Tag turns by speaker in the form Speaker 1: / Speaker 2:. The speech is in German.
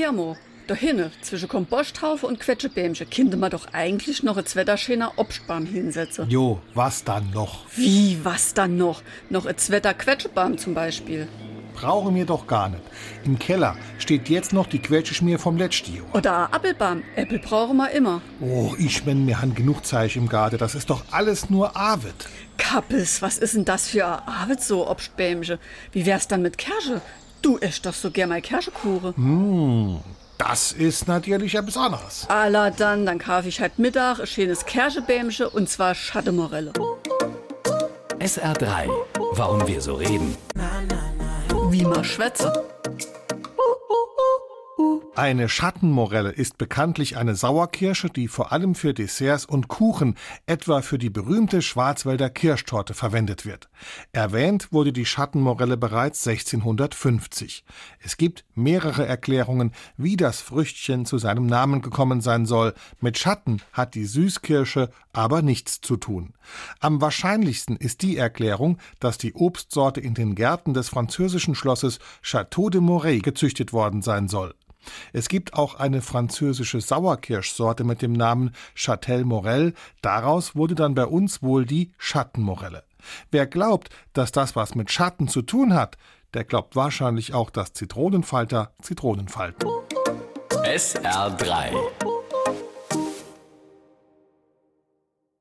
Speaker 1: Hermo, da hinne, zwischen Komposthaufe und Quetschebämche, könnte man doch eigentlich noch ein Zwetterschöner Obstbaum hinsetzen.
Speaker 2: Jo, was dann noch?
Speaker 1: Wie, was dann noch? Noch ein Zwetter Quetschebaum zum Beispiel.
Speaker 2: Brauche mir doch gar nicht. Im Keller steht jetzt noch die Quetscheschmier vom letzten Jahr.
Speaker 1: Oder ein Appelbaum. Äppel brauchen wir immer.
Speaker 2: Oh, ich wenn mir han genug Zeichen im Garten. Das ist doch alles nur Arvid.
Speaker 1: Kappes, was ist denn das für ein Arbeit so, Obstbämche? Wie wär's dann mit Kirsche? Du isst doch so gern mal Kirschekuchen.
Speaker 2: Das ist natürlich etwas anderes.
Speaker 1: Alla dann, dann kaufe ich halt Mittag ein schönes Kirschebämche und zwar Schattemorelle.
Speaker 3: SR3. Warum wir so reden.
Speaker 1: Wie man schwätze.
Speaker 2: Eine Schattenmorelle ist bekanntlich eine Sauerkirsche, die vor allem für Desserts und Kuchen, etwa für die berühmte Schwarzwälder Kirschtorte, verwendet wird. Erwähnt wurde die Schattenmorelle bereits 1650. Es gibt mehrere Erklärungen, wie das Früchtchen zu seinem Namen gekommen sein soll. Mit Schatten hat die Süßkirsche aber nichts zu tun. Am wahrscheinlichsten ist die Erklärung, dass die Obstsorte in den Gärten des französischen Schlosses Château de Moret gezüchtet worden sein soll. Es gibt auch eine französische Sauerkirschsorte mit dem Namen Châtel Morel. Daraus wurde dann bei uns wohl die Schattenmorelle. Wer glaubt, dass das was mit Schatten zu tun hat, der glaubt wahrscheinlich auch, dass Zitronenfalter Zitronen falten.
Speaker 3: SR3.